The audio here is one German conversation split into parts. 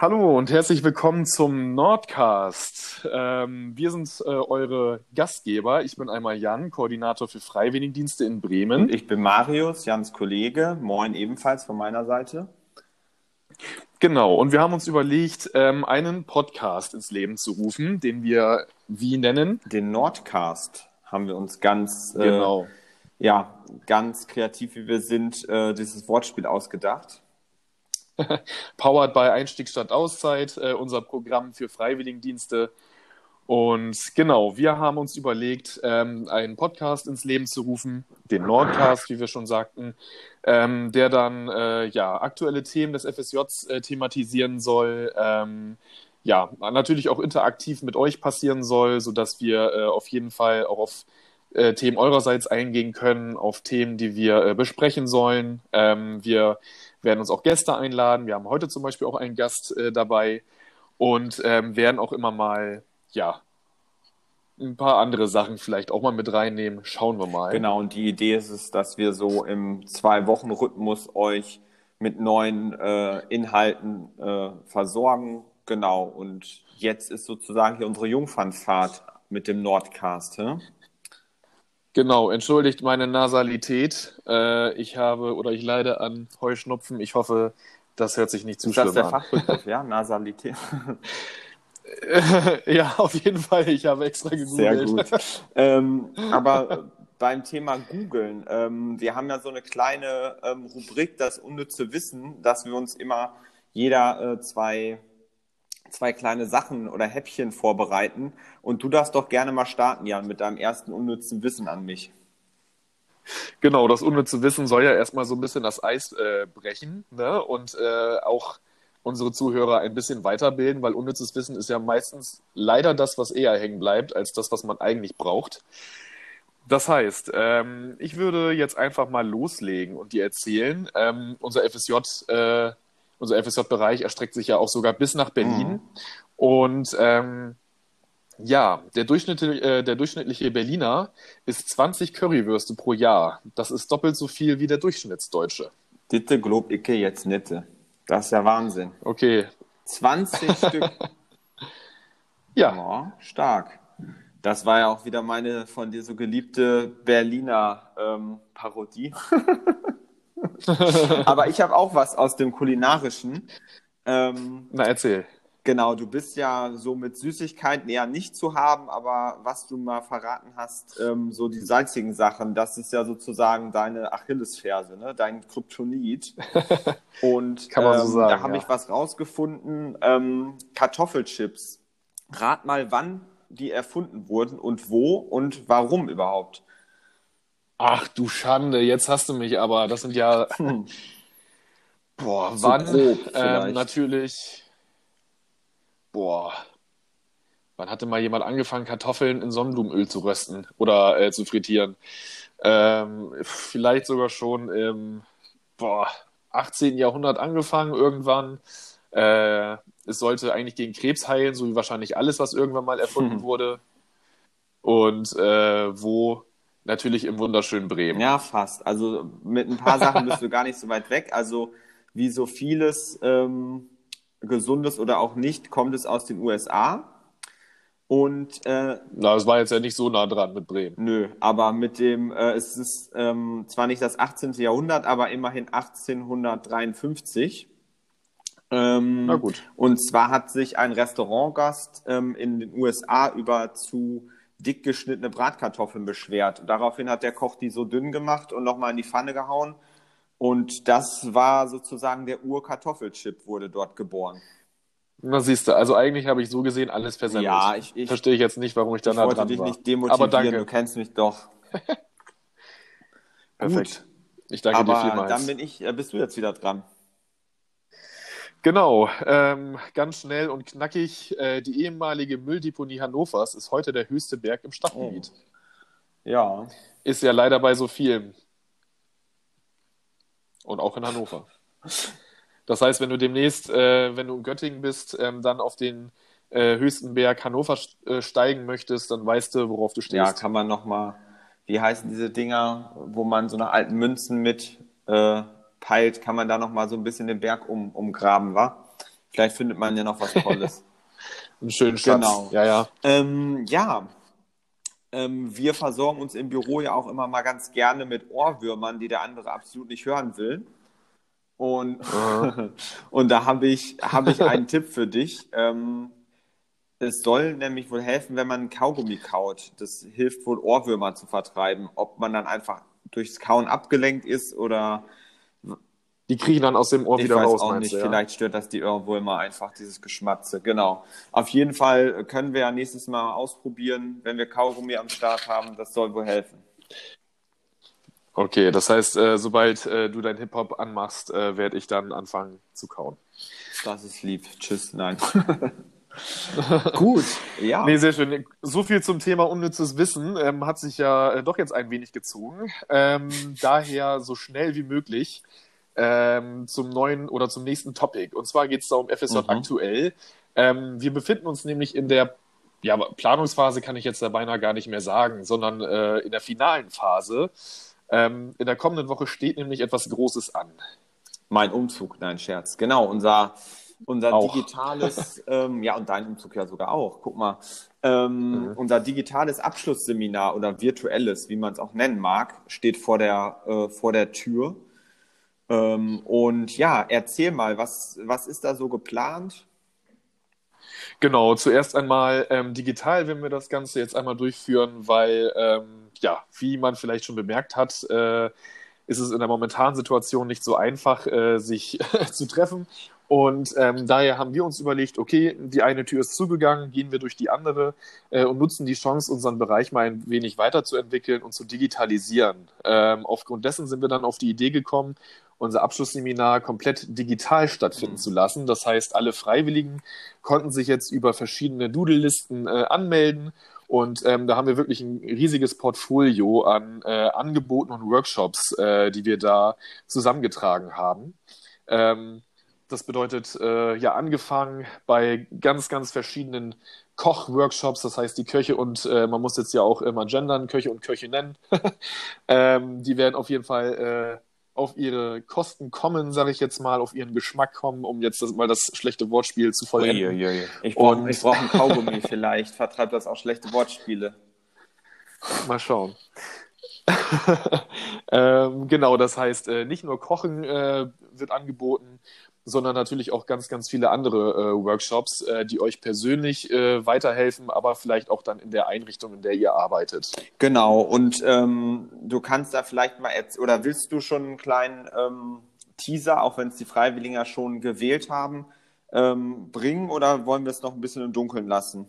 Hallo und herzlich willkommen zum Nordcast. Ähm, wir sind äh, eure Gastgeber. Ich bin einmal Jan, Koordinator für Freiwilligendienste in Bremen. Und ich bin Marius, Jans Kollege. Moin ebenfalls von meiner Seite. Genau, und wir haben uns überlegt, ähm, einen Podcast ins Leben zu rufen, den wir wie nennen? Den Nordcast haben wir uns ganz, äh, genau. ja, ganz kreativ, wie wir sind, äh, dieses Wortspiel ausgedacht. Powered by Einstieg statt Auszeit, äh, unser Programm für Freiwilligendienste. Und genau, wir haben uns überlegt, ähm, einen Podcast ins Leben zu rufen, den Nordcast, wie wir schon sagten, ähm, der dann äh, ja aktuelle Themen des FSJs äh, thematisieren soll. Ähm, ja, natürlich auch interaktiv mit euch passieren soll, sodass wir äh, auf jeden Fall auch auf äh, Themen eurerseits eingehen können, auf Themen, die wir äh, besprechen sollen. Ähm, wir werden uns auch Gäste einladen. Wir haben heute zum Beispiel auch einen Gast äh, dabei und ähm, werden auch immer mal, ja, ein paar andere Sachen vielleicht auch mal mit reinnehmen. Schauen wir mal. Genau, und die Idee ist es, dass wir so im Zwei-Wochen-Rhythmus euch mit neuen äh, Inhalten äh, versorgen. Genau, und jetzt ist sozusagen hier unsere Jungfernfahrt mit dem Nordcast. Hä? Genau, entschuldigt meine Nasalität. Äh, ich habe oder ich leide an Heuschnupfen. Ich hoffe, das hört sich nicht zu ist schlimm an. Ist das der Fachbegriff, ja? Nasalität. ja, auf jeden Fall. Ich habe extra gegoogelt. Sehr gut. ähm, aber beim Thema Googeln, ähm, wir haben ja so eine kleine ähm, Rubrik, das unnütze Wissen, dass wir uns immer jeder äh, zwei zwei kleine Sachen oder Häppchen vorbereiten. Und du darfst doch gerne mal starten, Jan, mit deinem ersten unnützen Wissen an mich. Genau, das unnütze Wissen soll ja erstmal so ein bisschen das Eis äh, brechen ne? und äh, auch unsere Zuhörer ein bisschen weiterbilden, weil unnützes Wissen ist ja meistens leider das, was eher hängen bleibt, als das, was man eigentlich braucht. Das heißt, ähm, ich würde jetzt einfach mal loslegen und dir erzählen. Ähm, unser FSJ äh, unser FSJ-Bereich erstreckt sich ja auch sogar bis nach Berlin. Mhm. Und ähm, ja, der, Durchschnitt, äh, der durchschnittliche Berliner isst 20 Currywürste pro Jahr. Das ist doppelt so viel wie der Durchschnittsdeutsche. Ditte glob ich jetzt nette. Das ist ja Wahnsinn. Okay. 20 Stück. Ja. Oh, stark. Das war ja auch wieder meine von dir so geliebte Berliner ähm, Parodie. Aber ich habe auch was aus dem Kulinarischen. Ähm, Na, erzähl. Genau, du bist ja so mit Süßigkeiten eher nicht zu haben, aber was du mal verraten hast, ähm, so die salzigen Sachen, das ist ja sozusagen deine Achillesferse, ne? dein Kryptonit. Und Kann man so ähm, sagen, da habe ja. ich was rausgefunden, ähm, Kartoffelchips. Rat mal, wann die erfunden wurden und wo und warum überhaupt. Ach du Schande, jetzt hast du mich aber. Das sind ja. Hm. Boah, so wann? Ähm, natürlich. Boah. Wann hatte mal jemand angefangen, Kartoffeln in Sonnenblumenöl zu rösten oder äh, zu frittieren? Ähm, vielleicht sogar schon im boah, 18. Jahrhundert angefangen, irgendwann. Äh, es sollte eigentlich gegen Krebs heilen, so wie wahrscheinlich alles, was irgendwann mal erfunden hm. wurde. Und äh, wo Natürlich im wunderschönen Bremen. Ja, fast. Also mit ein paar Sachen bist du gar nicht so weit weg. Also wie so vieles ähm, Gesundes oder auch nicht, kommt es aus den USA. Und äh, na, es war jetzt ja nicht so nah dran mit Bremen. Nö, aber mit dem, äh, es ist ähm, zwar nicht das 18. Jahrhundert, aber immerhin 1853. Ähm, Na gut. Und zwar hat sich ein Restaurantgast ähm, in den USA über zu dick geschnittene Bratkartoffeln beschwert. Daraufhin hat der Koch die so dünn gemacht und nochmal in die Pfanne gehauen. Und das war sozusagen der Urkartoffelchip, wurde dort geboren. Na siehst du, also eigentlich habe ich so gesehen alles versemmelt. Ja, ich, ich verstehe ich jetzt nicht, warum ich da dran war. Ich wollte dich nicht demotivieren, Aber danke. du kennst mich doch. Perfekt. Ich danke Aber dir vielmals. dann bin ich, äh, bist du jetzt wieder dran. Genau, ähm, ganz schnell und knackig. Äh, die ehemalige Mülldeponie Hannovers ist heute der höchste Berg im Stadtgebiet. Oh. Ja. Ist ja leider bei so vielen. Und auch in Hannover. Das heißt, wenn du demnächst, äh, wenn du in Göttingen bist, ähm, dann auf den äh, höchsten Berg Hannover äh, steigen möchtest, dann weißt du, worauf du stehst. Ja, kann man nochmal, wie heißen diese Dinger, wo man so nach alten Münzen mit äh, peilt, kann man da noch mal so ein bisschen den Berg um, umgraben, wa? Vielleicht findet man ja noch was Tolles. Einen schönen Schatz. Genau. Ja, ja. Ähm, ja, ähm, wir versorgen uns im Büro ja auch immer mal ganz gerne mit Ohrwürmern, die der andere absolut nicht hören will. Und, und da habe ich, hab ich einen Tipp für dich. Ähm, es soll nämlich wohl helfen, wenn man Kaugummi kaut. Das hilft wohl, Ohrwürmer zu vertreiben. Ob man dann einfach durchs Kauen abgelenkt ist oder Die kriechen dann aus dem Ohr ich wieder weiß raus, auch nicht, du, ja? vielleicht stört das die Ohrwürmer einfach, dieses Geschmatze. Genau. Auf jeden Fall können wir ja nächstes Mal ausprobieren, wenn wir Kaugummi am Start haben. Das soll wohl helfen. Okay, das heißt, äh, sobald äh, du dein Hip-Hop anmachst, äh, werde ich dann anfangen zu kauen. Das ist lieb. Tschüss. Nein. Gut. Ja. Nee, sehr schön. So viel zum Thema unnützes Wissen. Ähm, hat sich ja äh, doch jetzt ein wenig gezogen. Ähm, daher so schnell wie möglich ähm, zum neuen oder zum nächsten Topic. Und zwar geht es da um FSJ Mhm. aktuell. Ähm, wir befinden uns nämlich in der ja, Planungsphase, kann ich jetzt da beinahe gar nicht mehr sagen, sondern äh, in der finalen Phase. Ähm, in der kommenden Woche steht nämlich etwas Großes an. Mein Umzug, nein, Scherz. Genau, unser, unser Auch. digitales, ähm, ja, und dein Umzug ja sogar auch. Guck mal, ähm, Mhm. unser digitales Abschlussseminar oder virtuelles, wie man es auch nennen mag, steht vor der, äh, vor der Tür. Ähm, und ja, erzähl mal, was, was ist da so geplant? Genau, zuerst einmal ähm, digital werden wir das Ganze jetzt einmal durchführen, weil, ähm, ja, wie man vielleicht schon bemerkt hat, äh, ist es in der momentanen Situation nicht so einfach, äh, sich zu treffen. Und ähm, daher haben wir uns überlegt, okay, die eine Tür ist zugegangen, gehen wir durch die andere äh, und nutzen die Chance, unseren Bereich mal ein wenig weiterzuentwickeln und zu digitalisieren. Ähm, aufgrund dessen sind wir dann auf die Idee gekommen, unser Abschlussseminar komplett digital stattfinden zu lassen. Das heißt, alle Freiwilligen konnten sich jetzt über verschiedene Doodle-Listen äh, anmelden. Und ähm, da haben wir wirklich ein riesiges Portfolio an äh, Angeboten und Workshops, äh, die wir da zusammengetragen haben. Ähm, das bedeutet, äh, ja, angefangen bei ganz, ganz verschiedenen Koch-Workshops, das heißt die Köche und äh, man muss jetzt ja auch immer gendern, Köche und Köchinnen. ähm, die werden auf jeden Fall äh, auf ihre Kosten kommen, sage ich jetzt mal, auf ihren Geschmack kommen, um jetzt das, mal das schlechte Wortspiel zu vollenden. Ich brauche Und- ich brauch ein Kaugummi vielleicht, vertreibt das auch schlechte Wortspiele. Mal schauen. ähm, genau, das heißt, äh, nicht nur Kochen äh, wird angeboten, sondern natürlich auch ganz, ganz viele andere äh, Workshops, äh, die euch persönlich äh, weiterhelfen, aber vielleicht auch dann in der Einrichtung, in der ihr arbeitet. Genau, und ähm, du kannst da vielleicht mal jetzt, oder willst du schon einen kleinen ähm, Teaser, auch wenn es die Freiwilligen ja schon gewählt haben, ähm, bringen oder wollen wir es noch ein bisschen im Dunkeln lassen?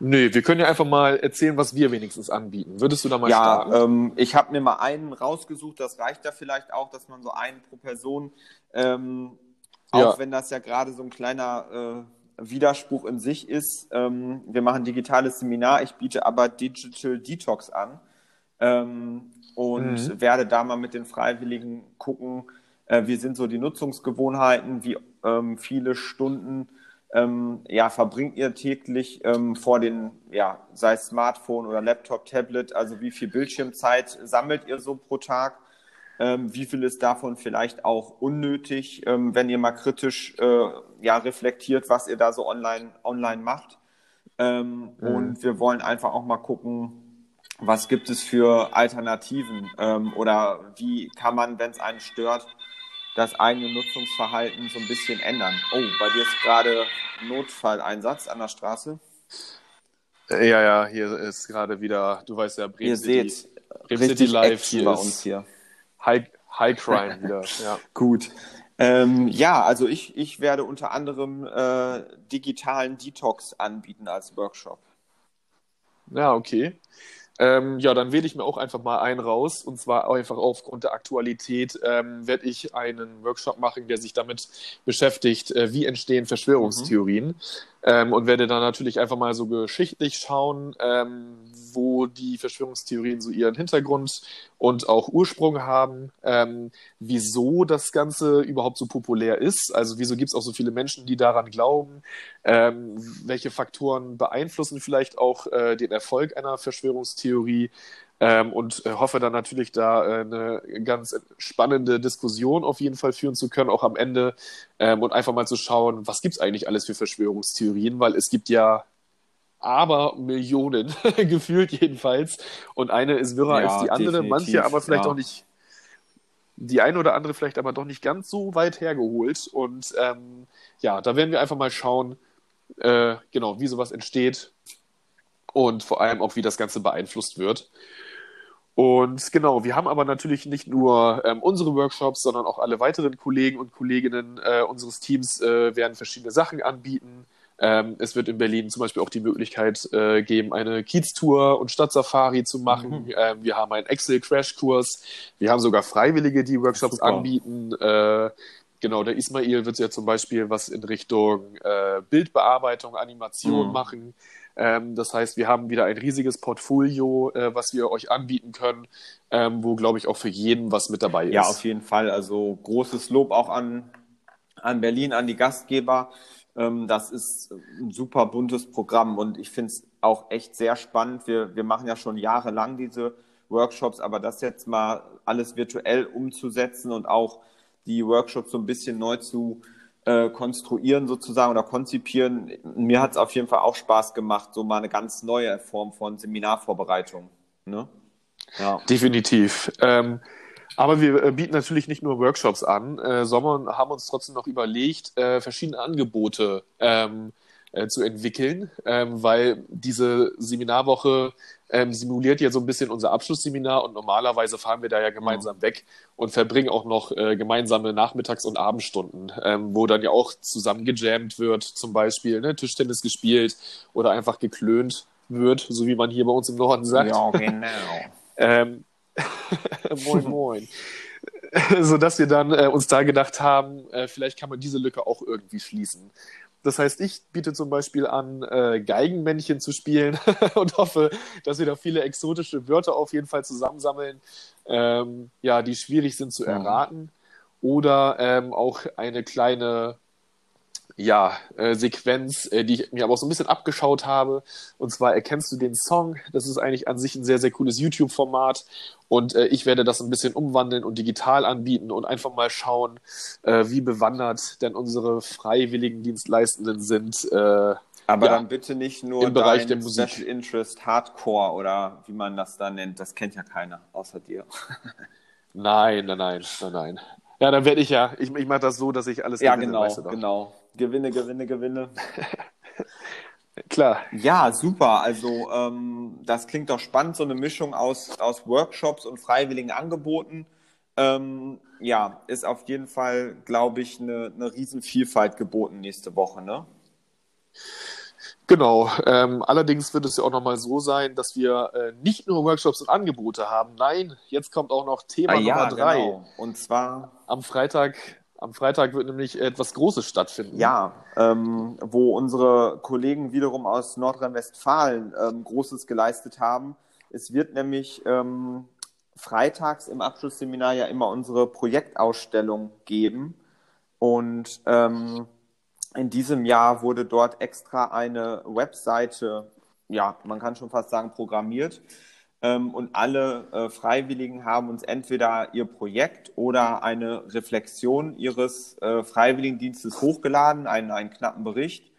Nö, wir können ja einfach mal erzählen, was wir wenigstens anbieten. Würdest du da mal ja, starten? ähm, ich habe mir mal einen rausgesucht, das reicht da vielleicht auch, dass man so einen pro Person, ähm, auch Ja. wenn das ja gerade so ein kleiner äh, Widerspruch in sich ist. Ähm, wir machen digitales Seminar, ich biete aber Digital Detox an ähm, und Mhm. werde da mal mit den Freiwilligen gucken, äh, wie sind so die Nutzungsgewohnheiten, wie ähm, viele Stunden ähm, ja, verbringt ihr täglich ähm, vor den, ja, sei es Smartphone oder Laptop, Tablet, also wie viel Bildschirmzeit sammelt ihr so pro Tag? Ähm, wie viel ist davon vielleicht auch unnötig, ähm, wenn ihr mal kritisch äh, ja, reflektiert, was ihr da so online, online macht? Ähm, Mhm. Und wir wollen einfach auch mal gucken, was gibt es für Alternativen ähm, oder wie kann man, wenn es einen stört, das eigene Nutzungsverhalten so ein bisschen ändern. Oh, bei dir ist gerade Notfalleinsatz an der Straße. Äh, ja, ja, hier ist gerade wieder, du weißt ja, Bremen Ihr City, seht, Bremen City Live hier bei uns hier. High, High Crime wieder. Ja. Gut. Ähm, ja, also ich, ich werde unter anderem äh, digitalen Detox anbieten als Workshop. Ja, okay. Ähm, ja, dann wähle ich mir auch einfach mal einen raus. Und zwar einfach aufgrund der Aktualität ähm, werde ich einen Workshop machen, der sich damit beschäftigt, äh, wie entstehen Verschwörungstheorien. Ähm, und werde dann natürlich einfach mal so geschichtlich schauen, ähm, wo die Verschwörungstheorien so ihren Hintergrund und auch Ursprung haben, ähm, wieso das Ganze überhaupt so populär ist. Also wieso gibt es auch so viele Menschen, die daran glauben, ähm, welche Faktoren beeinflussen vielleicht auch äh, den Erfolg einer Verschwörungstheorie. Ähm, und äh, hoffe dann natürlich da äh, eine ganz spannende Diskussion auf jeden Fall führen zu können, auch am Ende. Ähm, und einfach mal zu schauen, was gibt es eigentlich alles für Verschwörungstheorien, weil es gibt ja aber Millionen, gefühlt jedenfalls. Und eine ist wirrer ja, als die andere, manche aber vielleicht ja. auch nicht die eine oder andere vielleicht aber doch nicht ganz so weit hergeholt. Und ähm, ja, da werden wir einfach mal schauen, äh, genau, wie sowas entsteht und vor allem auch, wie das Ganze beeinflusst wird. Und genau, wir haben aber natürlich nicht nur ähm, unsere Workshops, sondern auch alle weiteren Kollegen und Kolleginnen äh, unseres Teams äh, werden verschiedene Sachen anbieten. Ähm, es wird in Berlin zum Beispiel auch die Möglichkeit äh, geben, eine Kiez-Tour und Stadtsafari zu machen. Mhm. Ähm, wir haben einen Excel-Crash-Kurs. Wir haben sogar Freiwillige, die Workshops Super. anbieten. Äh, genau, der Ismail wird ja zum Beispiel was in Richtung äh, Bildbearbeitung, Animation mhm. machen. Ähm, das heißt, wir haben wieder ein riesiges Portfolio, äh, was wir euch anbieten können, ähm, wo, glaube ich, auch für jeden was mit dabei ist. Ja, auf jeden Fall. Also großes Lob auch an, an Berlin, an die Gastgeber. Ähm, das ist ein super buntes Programm und ich finde es auch echt sehr spannend. Wir, wir machen ja schon jahrelang diese Workshops, aber das jetzt mal alles virtuell umzusetzen und auch die Workshops so ein bisschen neu zu äh, konstruieren sozusagen oder konzipieren. Mir hat es auf jeden Fall auch Spaß gemacht, so mal eine ganz neue Form von Seminarvorbereitung. Ne? Ja. Definitiv. Ähm, aber wir äh, bieten natürlich nicht nur Workshops an, äh, sondern haben uns trotzdem noch überlegt, äh, verschiedene Angebote ähm, äh, zu entwickeln, ähm, weil diese Seminarwoche ähm, simuliert ja so ein bisschen unser Abschlussseminar und normalerweise fahren wir da ja gemeinsam mhm. weg und verbringen auch noch äh, gemeinsame Nachmittags- und Abendstunden, ähm, wo dann ja auch zusammen gejammt wird, zum Beispiel ne, Tischtennis gespielt oder einfach geklönt wird, so wie man hier bei uns im Norden sagt. Ja, genau. ähm, moin, moin. Sodass wir dann äh, uns da gedacht haben, äh, vielleicht kann man diese Lücke auch irgendwie schließen. Das heißt, ich biete zum Beispiel an, äh, Geigenmännchen zu spielen und hoffe, dass wir da viele exotische Wörter auf jeden Fall zusammensammeln, ähm, ja, die schwierig sind zu erraten. Oder ähm, auch eine kleine ja, äh, Sequenz, äh, die ich mir aber auch so ein bisschen abgeschaut habe. Und zwar erkennst du den Song. Das ist eigentlich an sich ein sehr, sehr cooles YouTube-Format. Und äh, ich werde das ein bisschen umwandeln und digital anbieten und einfach mal schauen, äh, wie bewandert denn unsere freiwilligen Dienstleistenden sind. Äh, aber ja, dann bitte nicht nur im Bereich der Musik. Special Interest Hardcore oder wie man das da nennt. Das kennt ja keiner, außer dir. nein, nein, nein, nein, nein. Ja, dann werde ich ja, ich, ich mache das so, dass ich alles ja, genau, genau. Gewinne, Gewinne, Gewinne. Klar. Ja, super. Also ähm, das klingt doch spannend, so eine Mischung aus, aus Workshops und freiwilligen Angeboten. Ähm, ja, ist auf jeden Fall, glaube ich, eine, eine Riesenvielfalt geboten nächste Woche, ne? Genau. Ähm, allerdings wird es ja auch nochmal so sein, dass wir äh, nicht nur Workshops und Angebote haben. Nein, jetzt kommt auch noch Thema ah, Nummer drei. Genau. Und zwar am Freitag. Am Freitag wird nämlich etwas Großes stattfinden. Ja, ähm, wo unsere Kollegen wiederum aus Nordrhein-Westfalen ähm, Großes geleistet haben. Es wird nämlich ähm, freitags im Abschlussseminar ja immer unsere Projektausstellung geben. Und ähm, in diesem Jahr wurde dort extra eine Webseite, ja, man kann schon fast sagen, programmiert. Ähm, und alle äh, Freiwilligen haben uns entweder ihr Projekt oder eine Reflexion ihres äh, Freiwilligendienstes hochgeladen, einen, einen knappen Bericht.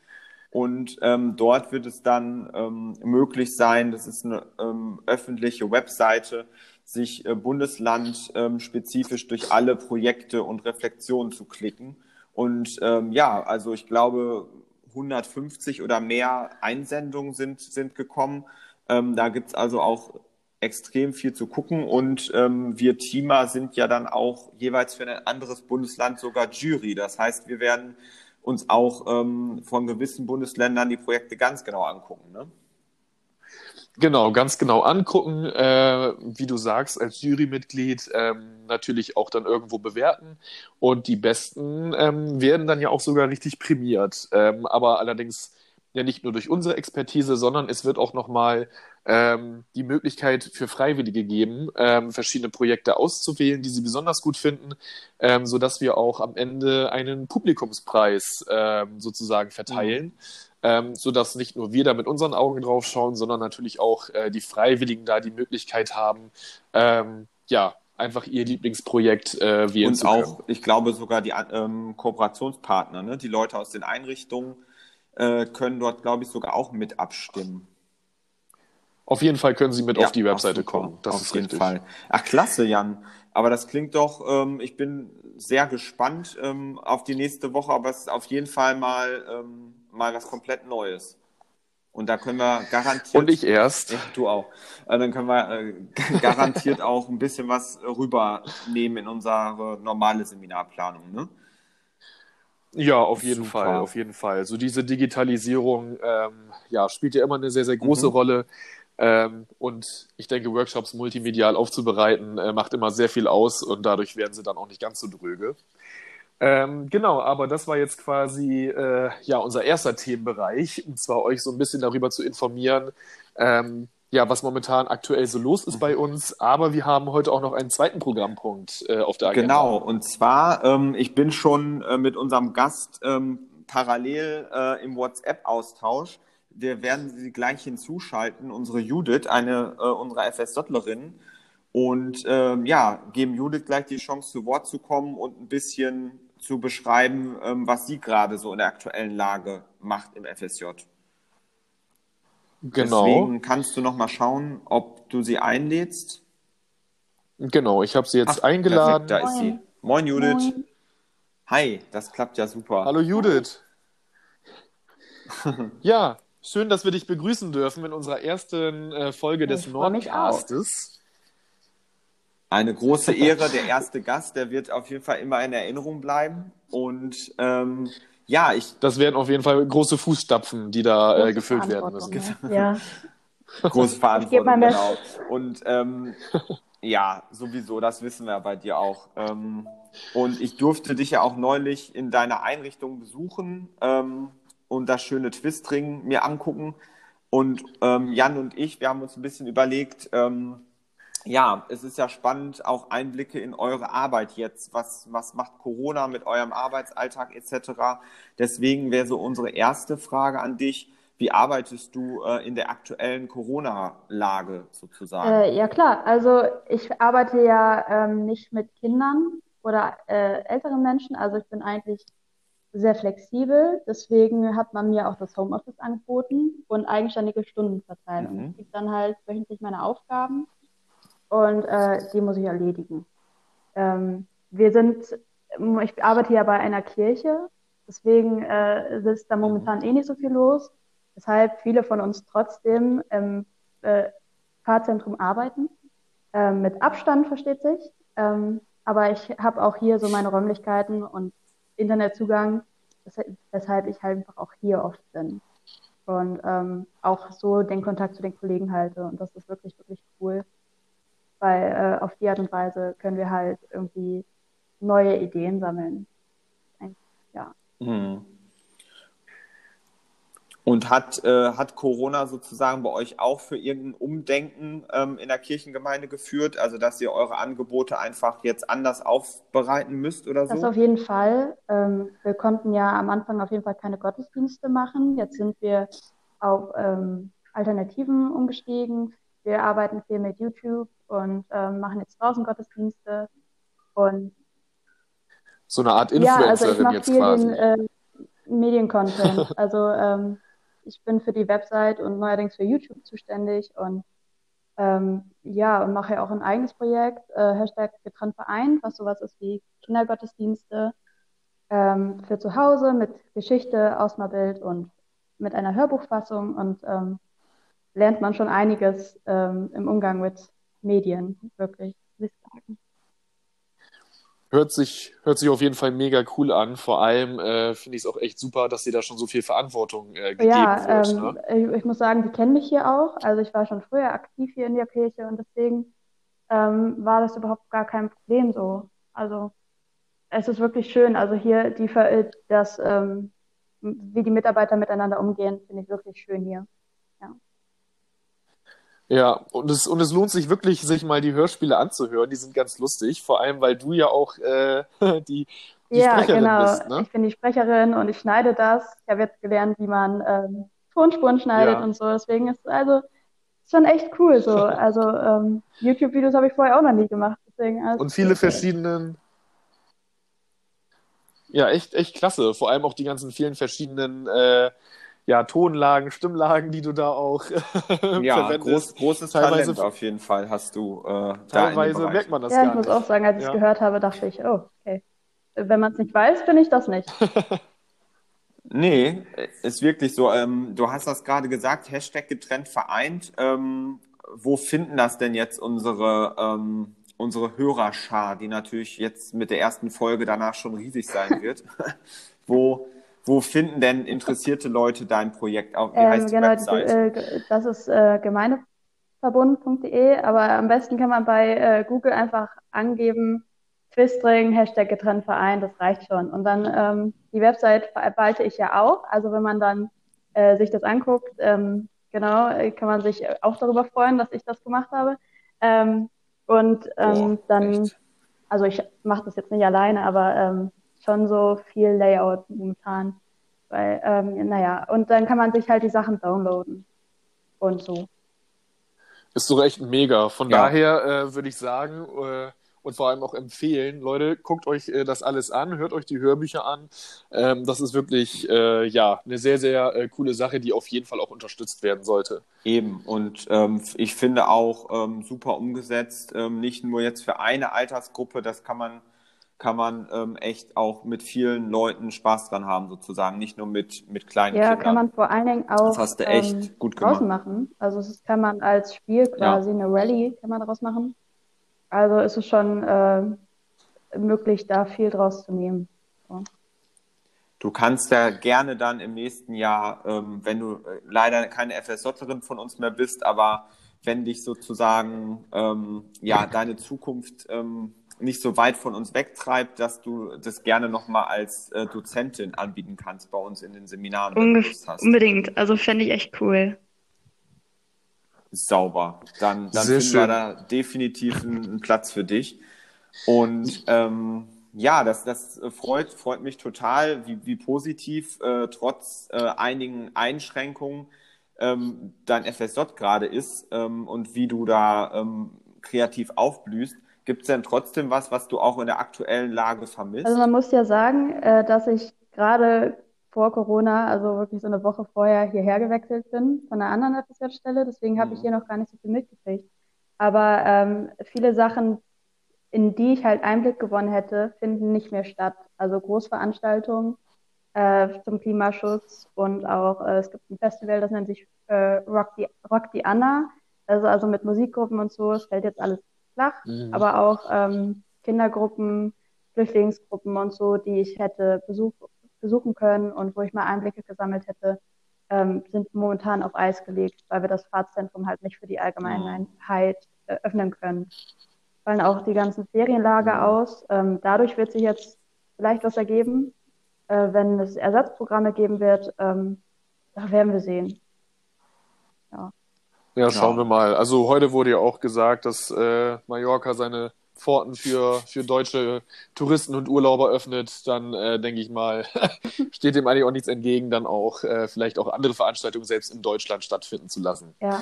Und ähm, dort wird es dann ähm, möglich sein, das ist eine ähm, öffentliche Webseite, sich äh, bundeslandspezifisch durch alle Projekte und Reflexionen zu klicken und ähm, ja, also ich glaube, 150 oder mehr Einsendungen sind, sind gekommen. Ähm, da gibt's also auch extrem viel zu gucken und ähm, wir Teamer sind ja dann auch jeweils für ein anderes Bundesland sogar Jury. Das heißt, wir werden uns auch ähm, von gewissen Bundesländern die Projekte ganz genau angucken. Ne? Genau, ganz genau angucken, äh, wie du sagst, als Jurymitglied ähm, natürlich auch dann irgendwo bewerten und die Besten ähm, werden dann ja auch sogar richtig prämiert. Ähm, aber allerdings ja nicht nur durch unsere Expertise, sondern es wird auch nochmal ähm, die Möglichkeit für Freiwillige geben, ähm, verschiedene Projekte auszuwählen, die sie besonders gut finden, ähm, sodass wir auch am Ende einen Publikumspreis ähm, sozusagen verteilen. Mhm. Ähm, sodass nicht nur wir da mit unseren Augen drauf schauen, sondern natürlich auch äh, die Freiwilligen da die Möglichkeit haben, ähm, ja, einfach ihr Lieblingsprojekt äh, wählen Und zu können. auch, ich glaube, sogar die ähm, Kooperationspartner, ne? die Leute aus den Einrichtungen, äh, können dort, glaube ich, sogar auch mit abstimmen. Auf jeden Fall können Sie mit ja, auf die Webseite kommen. Das auf ist jeden richtig. Fall. Ach, klasse, Jan. Aber das klingt doch, ähm, ich bin sehr gespannt ähm, auf die nächste Woche, aber es ist auf jeden Fall mal, ähm, mal was komplett Neues. Und da können wir garantiert. Und ich erst. Ja, du auch. Äh, dann können wir äh, garantiert auch ein bisschen was rübernehmen in unsere normale Seminarplanung, ne? Ja, auf jeden Super. Fall, auf jeden Fall. So diese Digitalisierung ähm, ja, spielt ja immer eine sehr, sehr große mhm. Rolle. Ähm, und ich denke, Workshops multimedial aufzubereiten, äh, macht immer sehr viel aus und dadurch werden sie dann auch nicht ganz so dröge. Ähm, genau, aber das war jetzt quasi äh, ja unser erster Themenbereich, und zwar euch so ein bisschen darüber zu informieren, ähm, ja, was momentan aktuell so los ist bei uns. Aber wir haben heute auch noch einen zweiten Programmpunkt äh, auf der Agenda. Genau, und zwar, ähm, ich bin schon äh, mit unserem Gast ähm, parallel äh, im WhatsApp-Austausch. Wir werden sie gleich hinzuschalten, unsere Judith, eine äh, unserer FS-Dottlerin. Und ähm, ja, geben Judith gleich die Chance, zu Wort zu kommen und ein bisschen zu beschreiben, ähm, was sie gerade so in der aktuellen Lage macht im FSJ. Genau. Deswegen kannst du noch mal schauen, ob du sie einlädst. Genau, ich habe sie jetzt Ach, eingeladen. Perfekt, da Moin. ist sie. Moin, Judith. Moin. Hi, das klappt ja super. Hallo, Judith. ja, schön, dass wir dich begrüßen dürfen in unserer ersten äh, Folge des Nordcastes. Eine große Ehre, der erste Gast, der wird auf jeden Fall immer in Erinnerung bleiben. Und ähm, ja, ich. Das werden auf jeden Fall große Fußstapfen, die da äh, gefüllt werden müssen. Ja. große Verantwortung, genau. Und ähm, ja, sowieso, das wissen wir bei dir auch. Ähm, und ich durfte dich ja auch neulich in deiner Einrichtung besuchen ähm, und das schöne Twistring mir angucken. Und ähm, Jan und ich, wir haben uns ein bisschen überlegt, ähm, ja, es ist ja spannend, auch Einblicke in eure Arbeit jetzt. Was, was macht Corona mit eurem Arbeitsalltag etc.? Deswegen wäre so unsere erste Frage an dich. Wie arbeitest du äh, in der aktuellen Corona-Lage sozusagen? Äh, ja klar, also ich arbeite ja ähm, nicht mit Kindern oder äh, älteren Menschen, also ich bin eigentlich sehr flexibel. Deswegen hat man mir auch das Homeoffice angeboten und eigenständige Stundenverteilung. Mhm. Ich kriege dann halt wöchentlich meine Aufgaben und äh, die muss ich erledigen. Ähm, wir sind, ich arbeite ja bei einer Kirche, deswegen äh, ist da momentan eh nicht so viel los, weshalb viele von uns trotzdem im äh, Fahrzentrum arbeiten. Ähm, mit Abstand versteht sich, ähm, aber ich habe auch hier so meine Räumlichkeiten und Internetzugang, weshalb ich halt einfach auch hier oft bin. Und ähm, auch so den Kontakt zu den Kollegen halte. Und das ist wirklich, wirklich cool weil äh, auf die Art und Weise können wir halt irgendwie neue Ideen sammeln. Ja. Hm. Und hat, äh, hat Corona sozusagen bei euch auch für irgendein Umdenken ähm, in der Kirchengemeinde geführt? Also, dass ihr eure Angebote einfach jetzt anders aufbereiten müsst oder so? Das auf jeden Fall. Ähm, wir konnten ja am Anfang auf jeden Fall keine Gottesdienste machen. Jetzt sind wir auf ähm, Alternativen umgestiegen. Wir arbeiten viel mit YouTube und ähm, machen jetzt draußen Gottesdienste und so eine Art Influencerin ja, also ich mache viel quasi. Den, äh, Mediencontent. also ähm, ich bin für die Website und neuerdings für YouTube zuständig und ähm, ja, und mache ja auch ein eigenes Projekt, äh, Hashtag getrennt vereint, was sowas ist wie Kindergottesdienste ähm, für zu Hause mit Geschichte, Ausmalbild und mit einer Hörbuchfassung und ähm, lernt man schon einiges ähm, im Umgang mit Medien, wirklich, würde ich sagen. Hört sich, hört sich auf jeden Fall mega cool an. Vor allem äh, finde ich es auch echt super, dass dir da schon so viel Verantwortung äh, gegeben ja, wird. Ähm, ne? ich, ich, muss sagen, die kennen mich hier auch. Also ich war schon früher aktiv hier in der Kirche und deswegen ähm, war das überhaupt gar kein Problem so. Also es ist wirklich schön. Also hier die das ähm, wie die Mitarbeiter miteinander umgehen, finde ich wirklich schön hier. Ja. Ja, und es, und es lohnt sich wirklich, sich mal die Hörspiele anzuhören. Die sind ganz lustig, vor allem, weil du ja auch äh, die, die Ja, Sprecherin genau. bist, ne? Ich bin die Sprecherin und ich schneide das. Ich habe jetzt gelernt, wie man ähm, Tonspuren schneidet Ja. und so. Deswegen ist also ist schon echt cool so. Also ähm, YouTube-Videos habe ich vorher auch noch nie gemacht. Deswegen alles Und viele verschiedenen. Ja, echt, echt klasse. Vor allem auch die ganzen vielen verschiedenen äh, ja, Tonlagen, Stimmlagen, die du da auch Ja, verwendest. groß, großes Teilweise- Talent auf jeden Fall hast du äh, Teilweise merkt man das Ja, ich gar muss nicht. auch sagen, als ich es Ja. gehört habe, dachte ich, oh, okay. Wenn man es nicht weiß, bin ich das nicht. Nee, ist wirklich so. Ähm, du hast das gerade gesagt, Hashtag getrennt vereint. Ähm, wo finden das denn jetzt unsere, ähm, unsere Hörerschar, die natürlich jetzt mit der ersten Folge danach schon riesig sein wird? wo, wo finden denn interessierte Leute dein Projekt? Auf, wie Ähm, heißt die genau, die, Webseite? äh, das ist äh, gemeindeverbund.de, aber am besten kann man bei äh, Google einfach angeben, Twistring, Hashtag getrennt Verein, das reicht schon. Und dann ähm, die Website behalte ich ja auch. Also wenn man dann äh, sich das anguckt, ähm, genau, kann man sich auch darüber freuen, dass ich das gemacht habe. Ähm, und ähm, Boah, dann, echt? also ich mache das jetzt nicht alleine, aber ähm, schon so viel Layout momentan. Weil, ähm, naja, und dann kann man sich halt die Sachen downloaden und so. Ist doch echt mega. Von Ja. daher äh, würde ich sagen äh, und vor allem auch empfehlen, Leute, guckt euch äh, das alles an, hört euch die Hörbücher an. Ähm, das ist wirklich äh, ja eine sehr, sehr äh, coole Sache, die auf jeden Fall auch unterstützt werden sollte. Eben, und ähm, ich finde auch ähm, super umgesetzt, ähm, nicht nur jetzt für eine Altersgruppe, das kann man, kann man ähm, echt auch mit vielen Leuten Spaß dran haben, sozusagen, nicht nur mit, mit kleinen Ja, Kindern. kann man vor allen Dingen auch Das hast du echt ähm, gut draußen gemacht. machen. Also es kann man als Spiel quasi, eine Rallye kann man daraus machen. Also ist es schon äh, möglich, da viel draus zu nehmen. So. Du kannst ja gerne dann im nächsten Jahr, ähm, wenn du äh, leider keine FSJlerin von uns mehr bist, aber wenn dich sozusagen ähm, ja deine Zukunft ähm, nicht so weit von uns wegtreibt, dass du das gerne nochmal als äh, Dozentin anbieten kannst bei uns in den Seminaren, wenn du Unge Lust hast. unbedingt. Also fände ich echt cool. Sauber. Dann, dann Sehr finden wir schön. da definitiv einen, einen Platz für dich. Und ähm, ja, das, das freut, freut mich total, wie, wie positiv äh, trotz äh, einigen Einschränkungen ähm, dein FSJ gerade ist ähm, und wie du da ähm, kreativ aufblühst. Gibt es denn trotzdem was, was du auch in der aktuellen Lage vermisst? Also man muss ja sagen, äh, dass ich gerade vor Corona, also wirklich so eine Woche vorher hierher gewechselt bin von einer anderen FSJ-Stelle. Deswegen habe ich Mhm. hier noch gar nicht so viel mitgekriegt. Aber ähm, viele Sachen, in die ich halt Einblick gewonnen hätte, finden nicht mehr statt. Also Großveranstaltungen äh, zum Klimaschutz und auch äh, es gibt ein Festival, das nennt sich äh, Rock the, Rock the Anna. Also, also mit Musikgruppen und so. Es fällt jetzt alles flach Mhm. aber auch ähm, Kindergruppen, Flüchtlingsgruppen und so, die ich hätte besuch besuchen können und wo ich mal Einblicke gesammelt hätte, ähm, sind momentan auf Eis gelegt, weil wir das Fahrtzentrum halt nicht für die Allgemeinheit äh, öffnen können. Fallen auch die ganzen Ferienlager Mhm. aus. Ähm, dadurch wird sich jetzt vielleicht was ergeben. Äh, wenn es Ersatzprogramme geben wird, ähm, da werden wir sehen. Ja, schauen Ja. wir mal. Also heute wurde ja auch gesagt, dass äh, Mallorca seine Pforten für, für deutsche Touristen und Urlauber öffnet. Dann äh, denke ich mal, steht dem eigentlich auch nichts entgegen, dann auch äh, vielleicht auch andere Veranstaltungen selbst in Deutschland stattfinden zu lassen. Ja,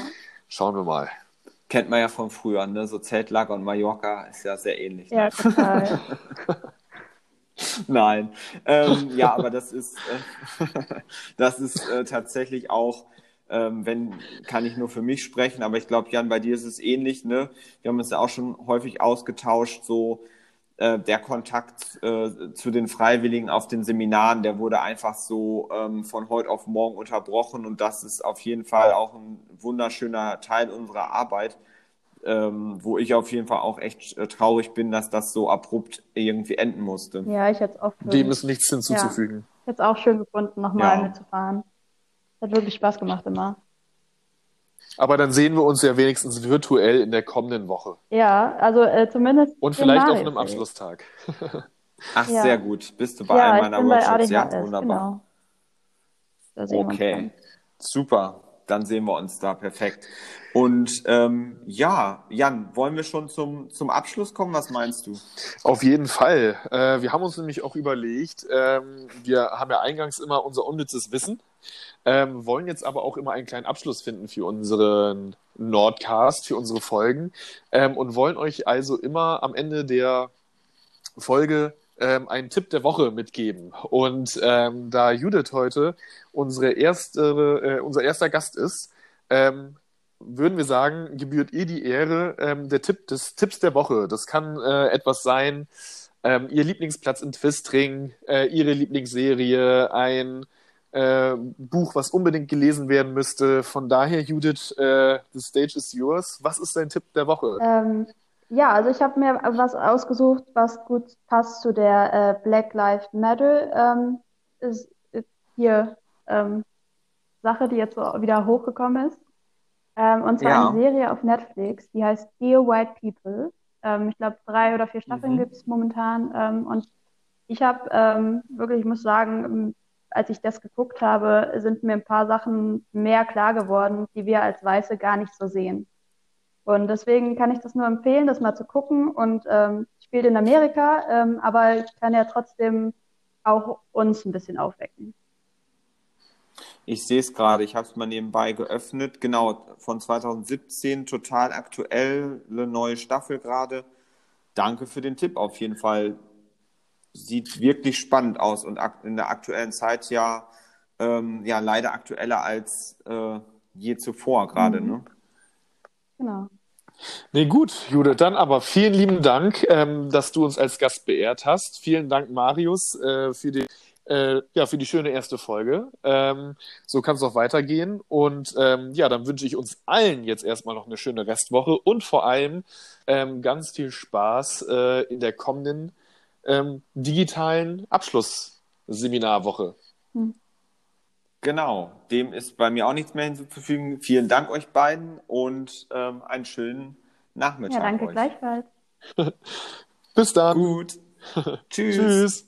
Schauen wir mal. Kennt man ja von früher, ne? So Zeltlager und Mallorca ist ja sehr ähnlich. ja, ne? total. Nein. Ähm, ja, aber das ist, äh, das ist äh, tatsächlich auch, ähm, wenn, kann ich nur für mich sprechen, aber ich glaube, Jan, bei dir ist es ähnlich, ne? Wir haben uns ja auch schon häufig ausgetauscht, so äh, der Kontakt äh, zu den Freiwilligen auf den Seminaren, der wurde einfach so ähm, von heute auf morgen unterbrochen und das ist auf jeden Fall auch ein wunderschöner Teil unserer Arbeit ähm, wo ich auf jeden Fall auch echt äh, traurig bin, dass das so abrupt irgendwie enden musste. Ja, ich hätte es auch Dem ist nichts hinzuzufügen. Ich hätte es auch schön gefunden, nochmal Ja. mitzufahren. Hat wirklich Spaß gemacht immer. Aber dann sehen wir uns ja wenigstens virtuell in der kommenden Woche. Ja, also äh, zumindest Und vielleicht auf einem. Abschlusstag. Ach, Ja. sehr gut. Bist du bei Ja, einem meiner Workshops? Ja, wunderbar. genau. Okay, super. Dann sehen wir uns da perfekt. Und ähm, ja, Jan, wollen wir schon zum, zum Abschluss kommen? Was meinst du? Auf jeden Fall. Äh, wir haben uns nämlich auch überlegt, ähm, wir haben ja eingangs immer unser unnützes Wissen, ähm, wollen jetzt aber auch immer einen kleinen Abschluss finden für unseren Nordcast, für unsere Folgen ähm, und wollen euch also immer am Ende der Folge ähm, einen Tipp der Woche mitgeben. Und ähm, da Judith heute unsere erste, äh, unser erster Gast ist, ähm, würden wir sagen, gebührt ihr die Ehre ähm, der Tipp des Tipps der Woche. Das kann äh, etwas sein, ähm, ihr Lieblingsplatz in Twistring, äh, ihre Lieblingsserie, ein äh, Buch, was unbedingt gelesen werden müsste. Von daher, Judith, äh, the stage is yours. Was ist dein Tipp der Woche? Ähm, ja, also ich habe mir was ausgesucht, was gut passt zu der äh, Black Lives Matter ähm, ist, ist hier ähm, Sache, die jetzt so wieder hochgekommen ist. Ähm, und zwar Ja. eine Serie auf Netflix, die heißt Dear White People. Ähm, ich glaube, drei oder vier Staffeln Mhm. gibt es momentan. Ähm, und ich habe ähm, wirklich, ich muss sagen, als ich das geguckt habe, sind mir ein paar Sachen mehr klar geworden, die wir als Weiße gar nicht so sehen. Und deswegen kann ich das nur empfehlen, das mal zu gucken. Und ähm, spielt in Amerika, ähm, aber ich kann ja trotzdem auch uns ein bisschen aufwecken. Ich sehe es gerade, ich habe es mal nebenbei geöffnet. Genau, von 2017, total aktuell, eine neue Staffel gerade. Danke für den Tipp auf jeden Fall. Sieht wirklich spannend aus und in der aktuellen Zeit ja, ähm, ja leider aktueller als äh, je zuvor gerade. Mhm. Ne? Genau. Nee, gut, Judith, dann aber vielen lieben Dank, ähm, dass du uns als Gast beehrt hast. Vielen Dank, Marius, äh, für die, äh, ja, für die schöne erste Folge. Ähm, so kann es auch weitergehen. Und ähm, ja, dann wünsche ich uns allen jetzt erstmal noch eine schöne Restwoche und vor allem ähm, ganz viel Spaß äh, in der kommenden ähm, digitalen Abschlussseminarwoche. Genau, dem ist bei mir auch nichts mehr hinzuzufügen. Vielen Dank euch beiden und ähm, einen schönen Nachmittag Ja, danke euch. gleichfalls. Bis dann. Gut. Tschüss. Tschüss.